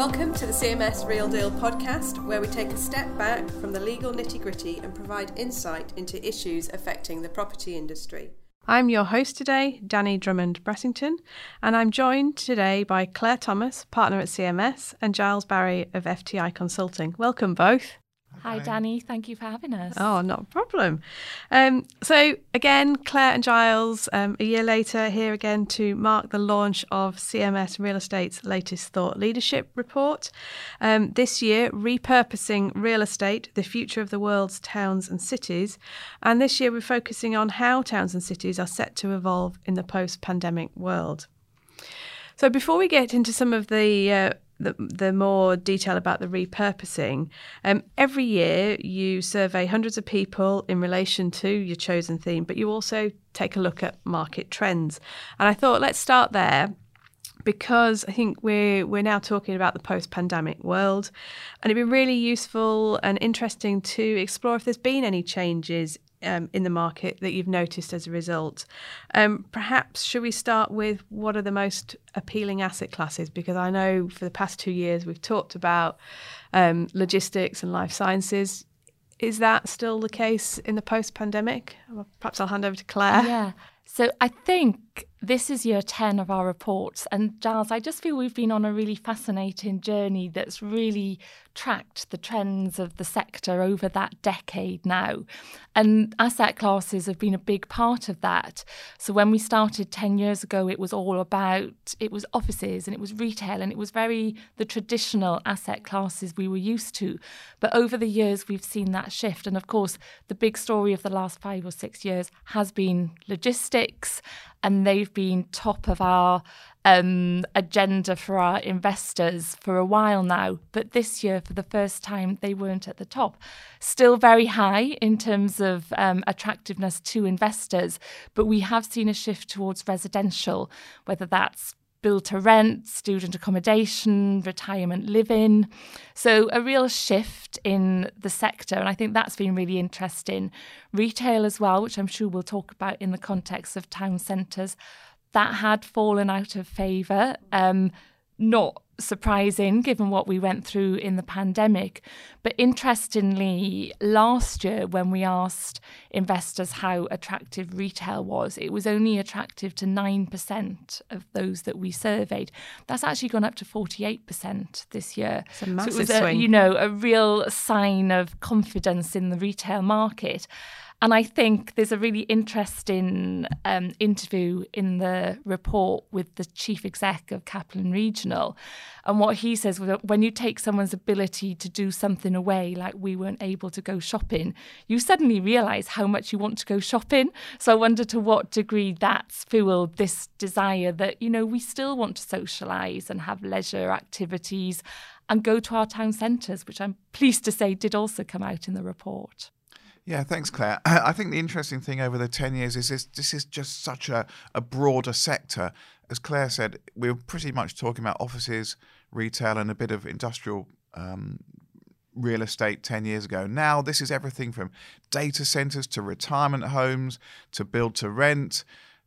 Welcome to the CMS Real Deal podcast, where we take a step back from the legal nitty gritty and provide insight into issues affecting the property industry. I'm your host today, Danni Drummond Brassington, and I'm joined today by Clare Thomas, partner at CMS, and Giles Barrie of FTI Consulting. Welcome both. Hi, Danni. Thank you for having us. Oh, not a problem. Um, so, again, Clare and Giles, um, a year later, here again to mark the launch of CMS Real Estate's latest thought leadership report. Um, this year, repurposing real estate, the future of the world's towns and cities. And this year, we're focusing on how towns and cities are set to evolve in the post pandemic world. So, before we get into some of the uh, the, the more detail about the repurposing. Um, every year, you survey hundreds of people in relation to your chosen theme, but you also take a look at market trends. And I thought let's start there because I think we're we're now talking about the post-pandemic world, and it'd be really useful and interesting to explore if there's been any changes um, in the market that you've noticed as a result. Um, perhaps should we start with what are the most appealing asset classes? Because I know for the past two years we've talked about um, logistics and life sciences. Is that still the case in the post-pandemic? Perhaps I'll hand over to Clare. Yeah. So I think this is year 10 of our reports. And Giles, I just feel we've been on a really fascinating journey that's really tracked the trends of the sector over that decade now. And asset classes have been a big part of that. So when we started 10 years ago, it was all about, it was offices and it was retail and it was very the traditional asset classes we were used to. But over the years, we've seen that shift. And of course, the big story of the last five or six years has been logistics and they've been top of our um, agenda for our investors for a while now. But this year, for the first time, they weren't at the top. Still very high in terms of um, attractiveness to investors, but we have seen a shift towards residential, whether that's build to rent, student accommodation, retirement living. So, a real shift in the sector. And I think that's been really interesting. Retail as well, which I'm sure we'll talk about in the context of town centres, that had fallen out of favour. Um, not surprising given what we went through in the pandemic. But interestingly, last year, when we asked investors how attractive retail was, it was only attractive to 9% of those that we surveyed. That's actually gone up to 48% this year. It's a massive so it was a, swing. you know, a real sign of confidence in the retail market. And I think there's a really interesting um, interview in the report with the chief exec of Kaplan Regional. And what he says when you take someone's ability to do something away, like we weren't able to go shopping, you suddenly realize how much you want to go shopping. So I wonder to what degree that's fueled this desire that, you know, we still want to socialize and have leisure activities and go to our town centres, which I'm pleased to say did also come out in the report. Yeah, thanks, Clare. I think the interesting thing over the 10 years is this, this is just such a, a broader sector. As Clare said, we were pretty much talking about offices, retail, and a bit of industrial um, real estate 10 years ago. Now, this is everything from data centers to retirement homes to build to rent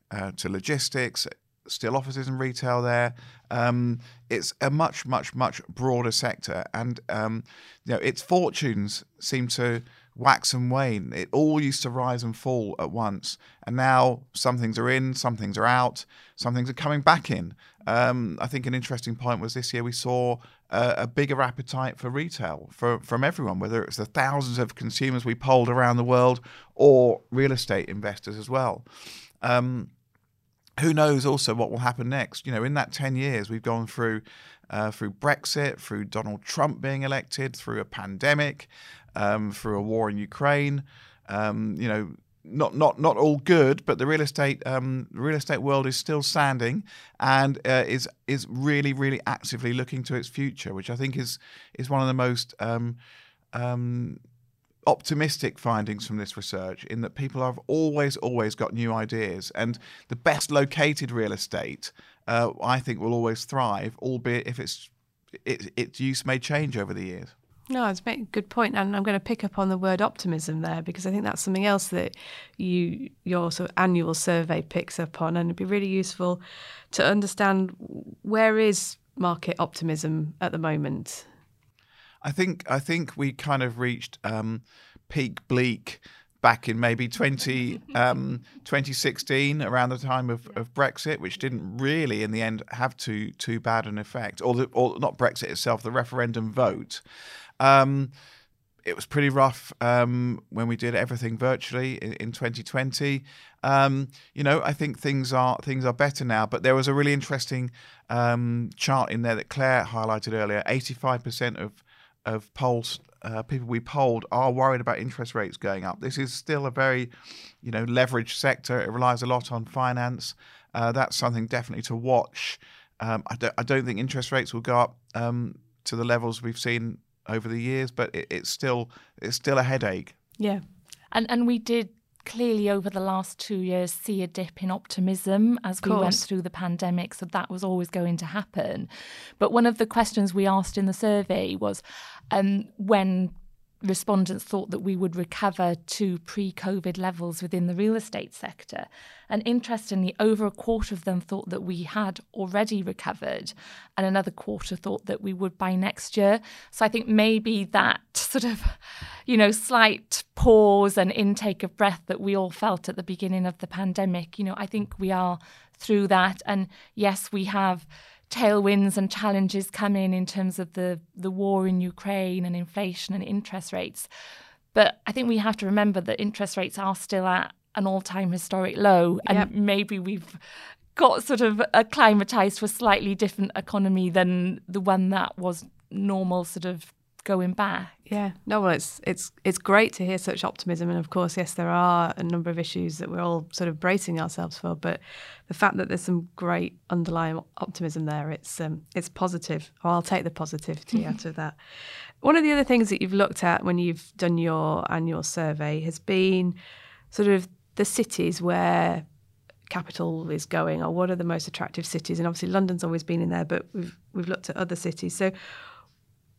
uh, to logistics, still offices and retail there. Um, it's a much, much, much broader sector. And, um, you know, its fortunes seem to wax and wane. It all used to rise and fall at once, and now some things are in, some things are out, some things are coming back in. Um, I think an interesting point was this year we saw a, a bigger appetite for retail for, from everyone, whether it's the thousands of consumers we polled around the world or real estate investors as well. Um, who knows also what will happen next? You know, in that 10 years, we've gone through uh, through Brexit, through Donald Trump being elected, through a pandemic, um, through a war in Ukraine. Um, you know, not not not all good, but the real estate um, real estate world is still standing and uh, is is really really actively looking to its future, which I think is is one of the most um, um, optimistic findings from this research in that people have always always got new ideas and the best located real estate uh, I think will always thrive, albeit if it's it, its use may change over the years. No, it's a good point, and I'm going to pick up on the word optimism there because I think that's something else that you your sort of annual survey picks up on, and it'd be really useful to understand where is market optimism at the moment? I think I think we kind of reached um, peak bleak back in maybe 20, um, 2016, around the time of, of, Brexit, which didn't really, in the end, have too too bad an effect, or, the, or not Brexit itself, the referendum vote. Um, it was pretty rough um, when we did everything virtually in, in 2020. Um, you know, I think things are things are better now. But there was a really interesting um, chart in there that Clare highlighted earlier. 85% of of polls uh, people we polled are worried about interest rates going up. This is still a very, you know, leveraged sector. It relies a lot on finance. Uh, that's something definitely to watch. Um, I, don't, I, don't, think interest rates will go up um, to the levels we've seen over the years, but it, it's still it's still a headache. Yeah, and and we did clearly over the last two years see a dip in optimism as we went through the pandemic. So that was always going to happen. But one of the questions we asked in the survey was um, when respondents thought that we would recover to pre COVID levels within the real estate sector. And interestingly, over a quarter of them thought that we had already recovered, and another quarter thought that we would by next year. So I think maybe that sort of, you know, slight pause and intake of breath that we all felt at the beginning of the pandemic, you know, I think we are through that. And yes, we have tailwinds and challenges come in in terms of the the war in Ukraine and inflation and interest rates. But I think we have to remember that interest rates are still at an all-time historic low, and yep. maybe we've got sort of acclimatized to a slightly different economy than the one that was normal sort of going back. Yeah, no, well, it's it's it's great to hear such optimism, and of course, yes, there are a number of issues that we're all sort of bracing ourselves for. But the fact that there's some great underlying optimism there, it's um, it's positive. Or I'll take the positivity out of that. One of the other things that you've looked at when you've done your annual survey has been sort of the cities where capital is going, or what are the most attractive cities? And obviously, London's always been in there, but we've we've looked at other cities. So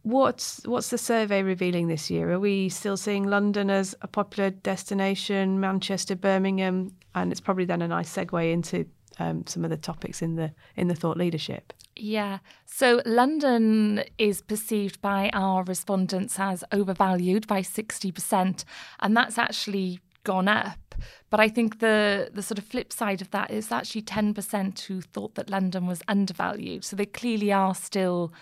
What's what's the survey revealing this year? Are we still seeing London as a popular destination, Manchester, Birmingham, and it's probably then a nice segue into um, some of the topics in the in the thought leadership. Yeah. So London is perceived by our respondents as overvalued by 60%. And that's actually gone up. But I think the the sort of flip side of that is actually 10% who thought that London was undervalued. So they clearly are still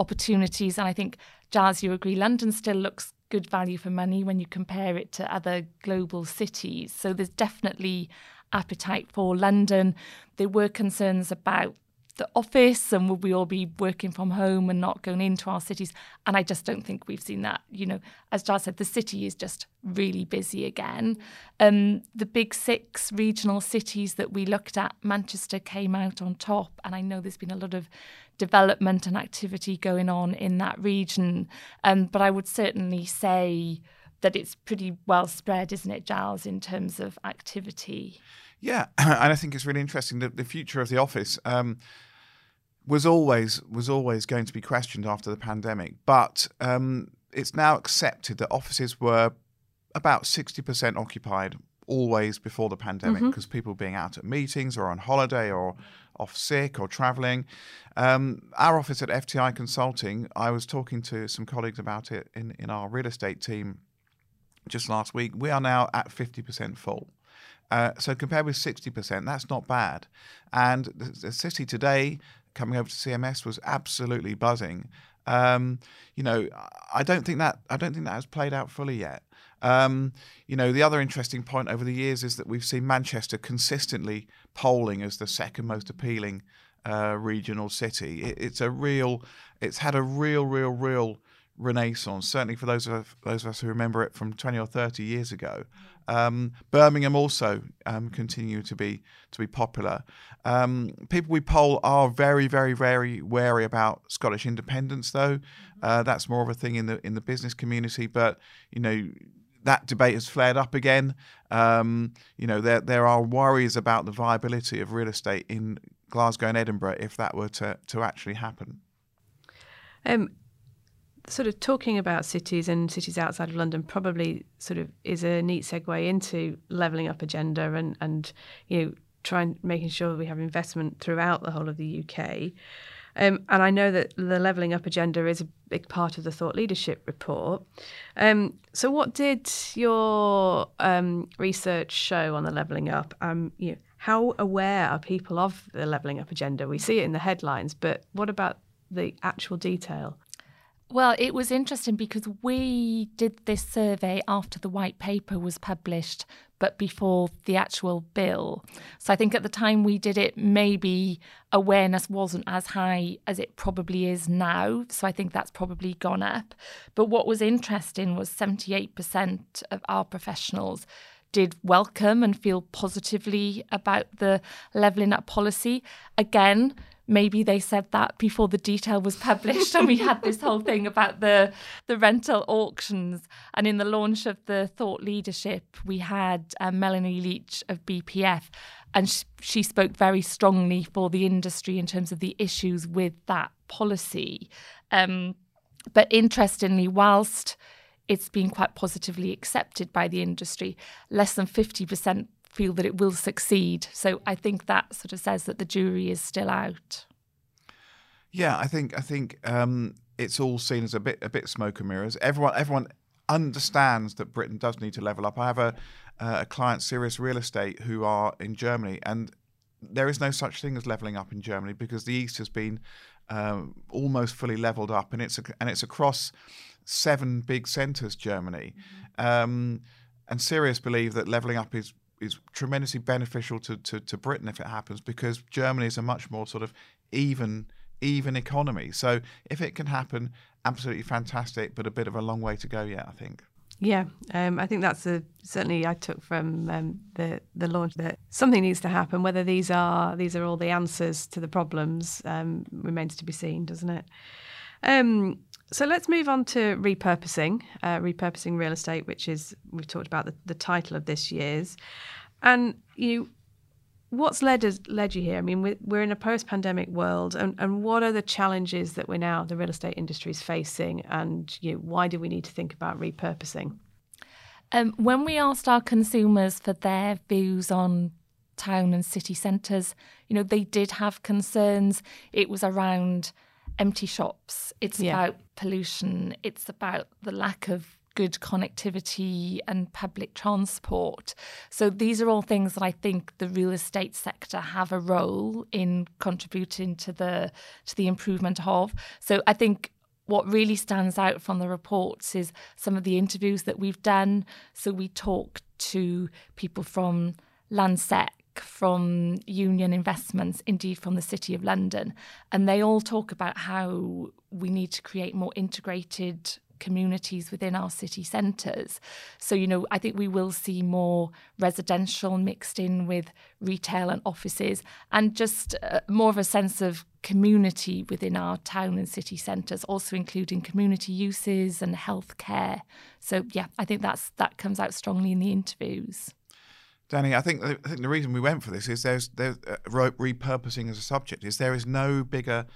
opportunities. And I think, Giles, you agree, London still looks good value for money when you compare it to other global cities. So there's definitely appetite for London. There were concerns about the office and would we all be working from home and not going into our cities? And I just don't think we've seen that. You know, as Giles said, the city is just really busy again. Um, the big six regional cities that we looked at, Manchester came out on top. And I know there's been a lot of development and activity going on in that region. Um, but I would certainly say that it's pretty well spread, isn't it, Giles, in terms of activity? Yeah, and I think it's really interesting that the future of the office um, was always was always going to be questioned after the pandemic, but um, it's now accepted that offices were about sixty percent occupied always before the pandemic because mm-hmm. people being out at meetings or on holiday or off sick or traveling. Um, our office at FTI Consulting, I was talking to some colleagues about it in, in our real estate team just last week. We are now at 50% full. Uh, so compared with 60%, that's not bad. And the, the, city today, coming over to CMS, was absolutely buzzing. Um, you know, I don't think that I don't think that has played out fully yet. Um, you know, the other interesting point over the years is that we've seen Manchester consistently polling as the second most appealing uh, regional city. It, it's a real, it's had a real, real, real renaissance. Certainly for those of those of us who remember it from twenty or thirty years ago. Um, Birmingham also um, continue to be to be popular. Um, people we poll are very, very, very wary about Scottish independence, though. Uh, that's more of a thing in the in the business community. But you know, that debate has flared up again. Um, you know, there there are worries about the viability of real estate in Glasgow and Edinburgh if that were to to actually happen. Um, sort of talking about cities and cities outside of London probably sort of is a neat segue into levelling up agenda and and you know trying making sure we have investment throughout the whole of the UK. Um, and I know that the levelling up agenda is a big part of the thought leadership report. Um, so, what did your um, research show on the levelling up? Um, you know, how aware are people of the levelling up agenda? We see it in the headlines, but what about the actual detail? Well, it was interesting because we did this survey after the white paper was published, but before the actual bill. So I think at the time we did it, maybe awareness wasn't as high as it probably is now. So I think that's probably gone up. But what was interesting was 78% of our professionals did welcome and feel positively about the levelling up policy. Again, maybe they said that before the detail was published and we had this whole thing about the the rental auctions. And in the launch of the thought leadership we had um, melanie leach of bpf and sh- she spoke very strongly for the industry in terms of the issues with that policy. Um, but interestingly whilst it's been quite positively accepted by the industry less than 50% feel that it will succeed. So I think that sort of says that the jury is still out. Yeah, I think I think um, it's all seen as a bit a bit smoke and mirrors. Everyone everyone understands that Britain does need to level up. I have a a client, Sirius Real Estate, who are in Germany, and there is no such thing as leveling up in Germany because the east has been um, almost fully leveled up, and it's a, and it's across seven big centres. Germany, mm-hmm. um, and Sirius believe that leveling up is is tremendously beneficial to, to, to Britain if it happens because Germany is a much more sort of even even economy. So if it can happen, absolutely fantastic, but a bit of a long way to go yet, I think. Yeah, um, I think that's a, certainly I took from um, the the launch that something needs to happen. Whether these are these are all the answers to the problems um, remains to be seen, doesn't it? So let's move on to repurposing, uh, repurposing real estate, which is we've talked about the, the title of this year's, and you. What's led us led you here? I mean, we're in a post-pandemic world, and, and what are the challenges that we're now the real estate industry is facing, and you why do we need to think about repurposing? Um, when we asked our consumers for their views on town and city centres, you know, they did have concerns. It was around empty shops. It's yeah. about pollution. It's about the lack of good connectivity and public transport. So these are all things that I think the real estate sector have a role in contributing to the to the improvement of. So I think what really stands out from the reports is some of the interviews that we've done. So we talk to people from Landsec from Union Investments, indeed from the City of London. And they all talk about how we need to create more integrated communities within our city centres. So, you know, I think we will see more residential mixed in with retail and offices and just uh, more of a sense of community within our town and city centres, also including community uses and healthcare. So, yeah, I think that's that comes out strongly in the interviews. Danni, I think I think the reason we went for this is there's there's uh, repurposing as a subject is there is no bigger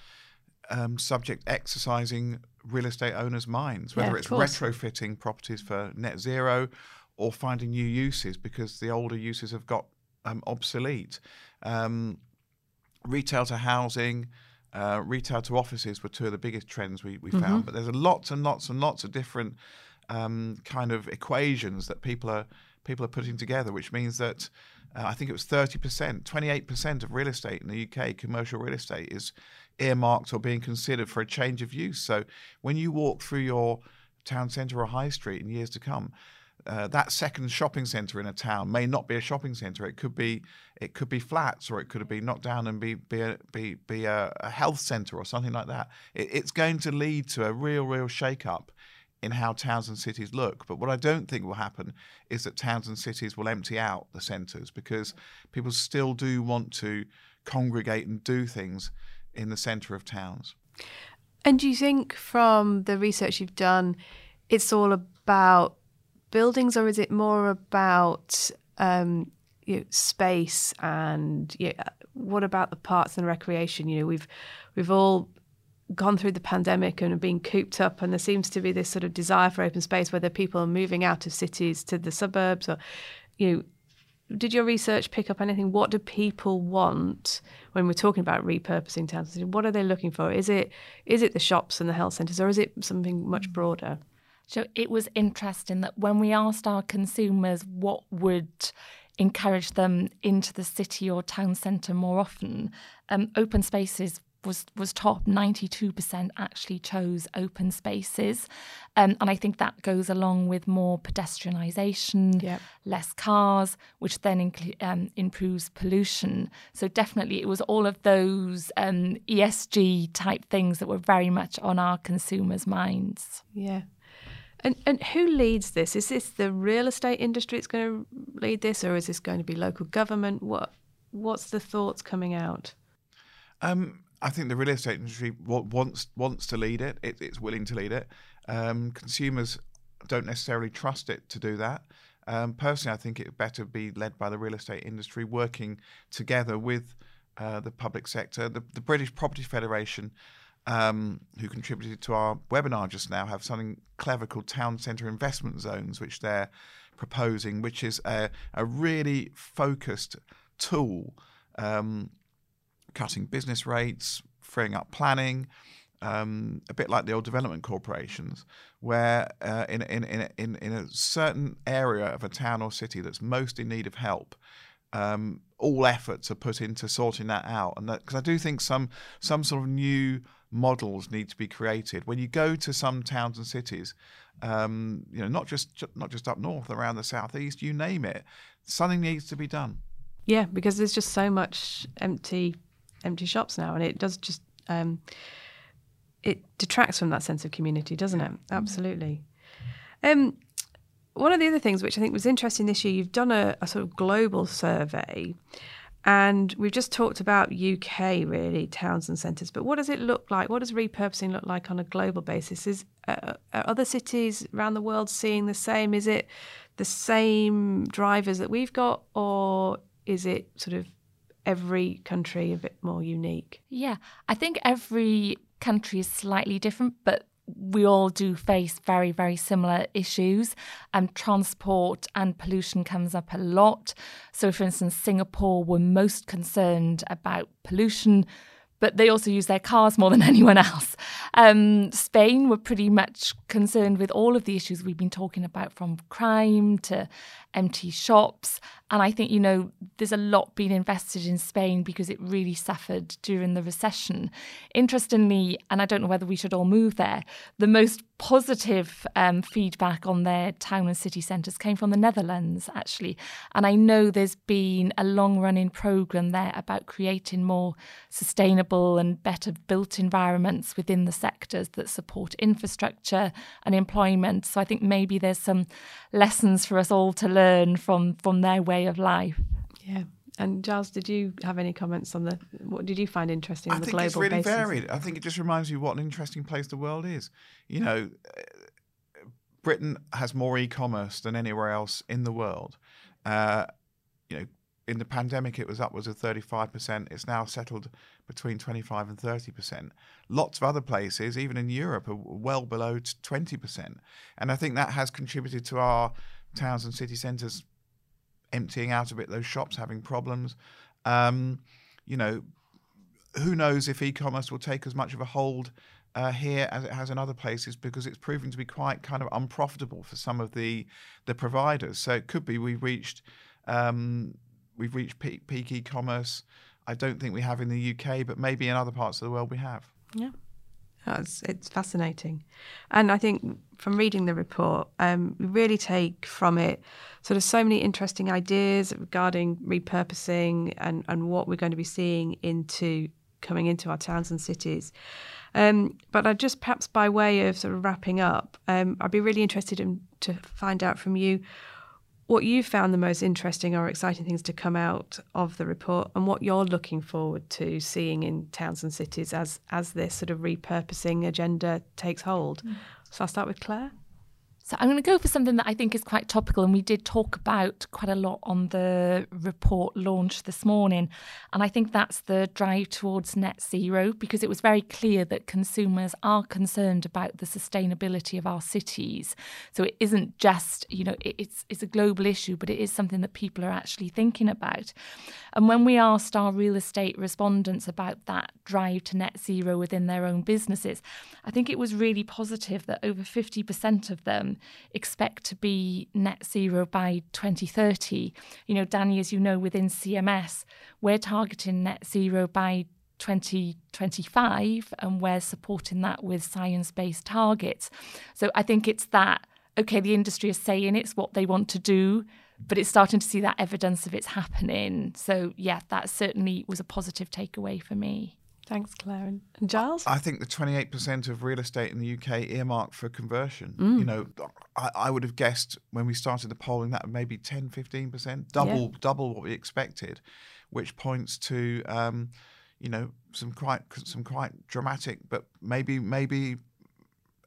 um, subject exercising real estate owners' minds, whether yeah, it's course. retrofitting properties for net zero or finding new uses because the older uses have got um, obsolete. Um, retail to housing, uh, retail to offices were two of the biggest trends we, we mm-hmm. found. But there's lots and lots and lots of different um, kind of equations that people are people are putting together, which means that uh, I think it was 30%, 28% of real estate in the UK, commercial real estate, is earmarked or being considered for a change of use. So when you walk through your town centre or high street in years to come, uh, that second shopping centre in a town may not be a shopping centre. It could be it could be flats, or it could be knocked down and be be a, be, be a, a health centre or something like that. It, it's going to lead to a real real shake up in how towns and cities look. But what I don't think will happen is that towns and cities will empty out the centres because people still do want to congregate and do things in the centre of towns. And do you think from the research you've done, it's all about buildings or is it more about um, you know, space and you know, what about the parks and recreation? You know, we've we've all gone through the pandemic and been cooped up, and there seems to be this sort of desire for open space, whether people are moving out of cities to the suburbs or, you know, did your research pick up anything? What do people want when we're talking about repurposing towns? What are they looking for? Is it is it the shops and the health centres, or is it something much broader? So it was interesting that when we asked our consumers what would encourage them into the city or town centre more often, um, open spaces was was top. Ninety two percent actually chose open spaces, um, and I think that goes along with more pedestrianisation, Yep. less cars, which then incl- um, improves pollution. So definitely, it was all of those um, ESG type things that were very much on our consumers' minds. Yeah. And and who leads this? Is this the real estate industry that's going to lead this, or is this going to be local government? What what's the thoughts coming out? Um, I think the real estate industry wants wants to lead it. it it's willing to lead it. Um, consumers don't necessarily trust it to do that. Um, personally, I think it better be led by the real estate industry, working together with uh, the public sector. The, the British Property Federation, um, who contributed to our webinar just now, have something clever called town centre investment zones, which they're proposing, which is a, a really focused tool. Um, cutting business rates, freeing up planning, um, a bit like the old development corporations, where uh, in, in, in, in, in a certain area of a town or city that's most in need of help, um, all efforts are put into sorting that out. And because I do think some some sort of new models need to be created. When you go to some towns and cities, um, you know, not just not just up north, around the southeast, you name it, something needs to be done. Yeah, because there's just so much empty empty shops now, and it does just um, it detracts from that sense of community, doesn't it? Absolutely. Um, one of the other things which I think was interesting this year, you've done a, a sort of global survey, and we've just talked about UK really towns and centres. But what does it look like? What does repurposing look like on a global basis? Is uh, are other cities around the world seeing the same? Is it the same drivers that we've got, or is it sort of every country a bit more unique? Yeah, I think every country is slightly different, but we all do face very, very similar issues. Um, transport and pollution comes up a lot. So, for instance, Singapore were most concerned about pollution, but they also use their cars more than anyone else. Um, Spain were pretty much concerned with all of the issues we've been talking about, from crime to empty shops. And I think, you know, there's a lot being invested in Spain because it really suffered during the recession. Interestingly, and I don't know whether we should all move there, the most positive um, feedback on their town and city centres came from the Netherlands, actually. And I know there's been a long running programme there about creating more sustainable and better built environments within the sectors that support infrastructure and employment. So I think maybe there's some lessons for us all to learn from, from their way of life. Yeah. And Giles, did you have any comments on the? What did you find interesting on I the think global it's really basis? varied. I think it just reminds you what an interesting place the world is. You know, Britain has more e-commerce than anywhere else in the world. Uh, you know, in the pandemic, it was upwards of 35%. It's now settled between 25 and 30%. Lots of other places, even in Europe, are well below 20%. And I think that has contributed to our towns and city centres emptying out a bit, those shops having problems. Um, you know, who knows if e-commerce will take as much of a hold uh, here as it has in other places because it's proving to be quite kind of unprofitable for some of the the providers. So it could be we've reached um, we've reached peak, peak e-commerce. I don't think we have in the UK, but maybe in other parts of the world we have. Yeah. It's, it's fascinating. And I think from reading the report, um, we really take from it sort of so many interesting ideas regarding repurposing and, and what we're going to be seeing into coming into our towns and cities. Um, but I just perhaps by way of sort of wrapping up, um, I'd be really interested in to find out from you what you found the most interesting or exciting things to come out of the report and what you're looking forward to seeing in towns and cities as as this sort of repurposing agenda takes hold. Mm. So I'll start with Clare. So I'm going to go for something that I think is quite topical, and we did talk about quite a lot on the report launch this morning. And I think that's the drive towards net zero, because it was very clear that consumers are concerned about the sustainability of our cities. So it isn't just, you know, it's it's a global issue, but it is something that people are actually thinking about. And when we asked our real estate respondents about that drive to net zero within their own businesses, I think it was really positive that over 50% of them expect to be net zero by 2030. You know, Danni, as you know, within CMS, we're targeting net zero by 2025 and we're supporting that with science based targets. So I think it's that, okay, the industry is saying it's what they want to do, but it's starting to see that evidence of it's happening. So, yeah, that certainly was a positive takeaway for me. Thanks, Clare. And Giles? I think the 28% of real estate in the UK earmarked for conversion. Mm. You know, I, I, would have guessed when we started the polling that maybe 10, 15%, double, yeah. double what we expected, which points to, um, you know, some quite some quite dramatic, but maybe maybe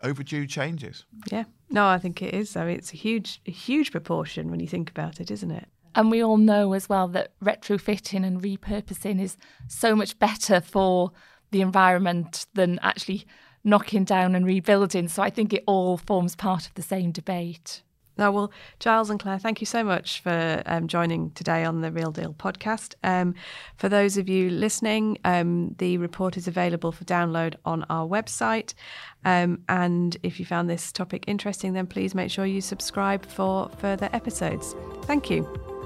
overdue changes. Yeah, no, I think it is. So it's a huge, a huge proportion when you think about it, isn't it? And we all know as well that retrofitting and repurposing is so much better for the environment than actually knocking down and rebuilding. So I think it all forms part of the same debate. Now, well, Giles and Clare, thank you so much for um, joining today on the Real Deal podcast. Um, for those of you listening, um, the report is available for download on our website. Um, and if you found this topic interesting, then please make sure you subscribe for further episodes. Thank you.